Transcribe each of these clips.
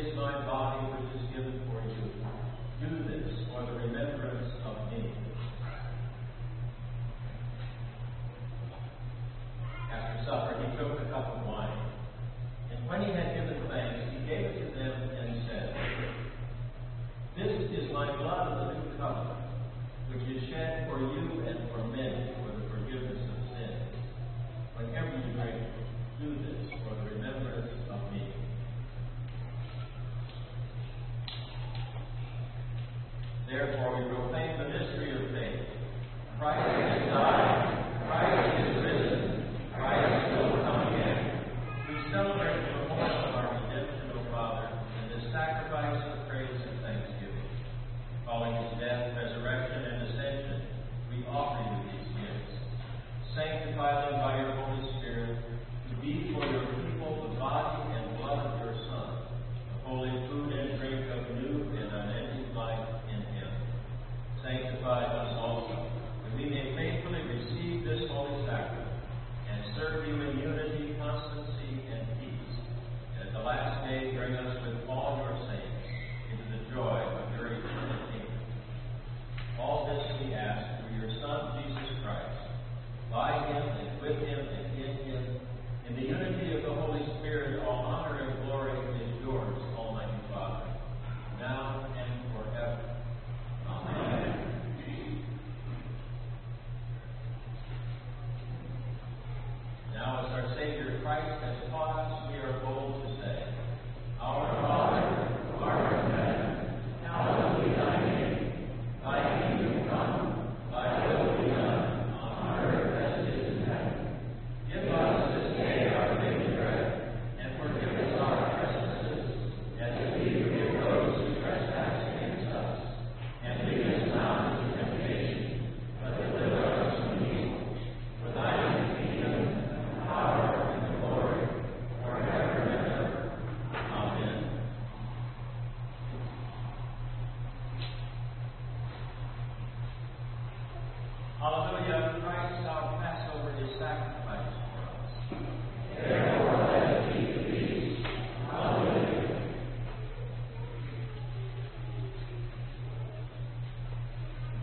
is my body which is given for you. Do this for the remembrance of me.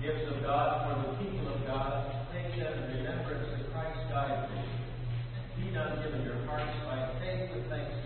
gifts of God for the people of God, take them in remembrance that Christ died for you. Be not given your hearts by faith with thanksgiving.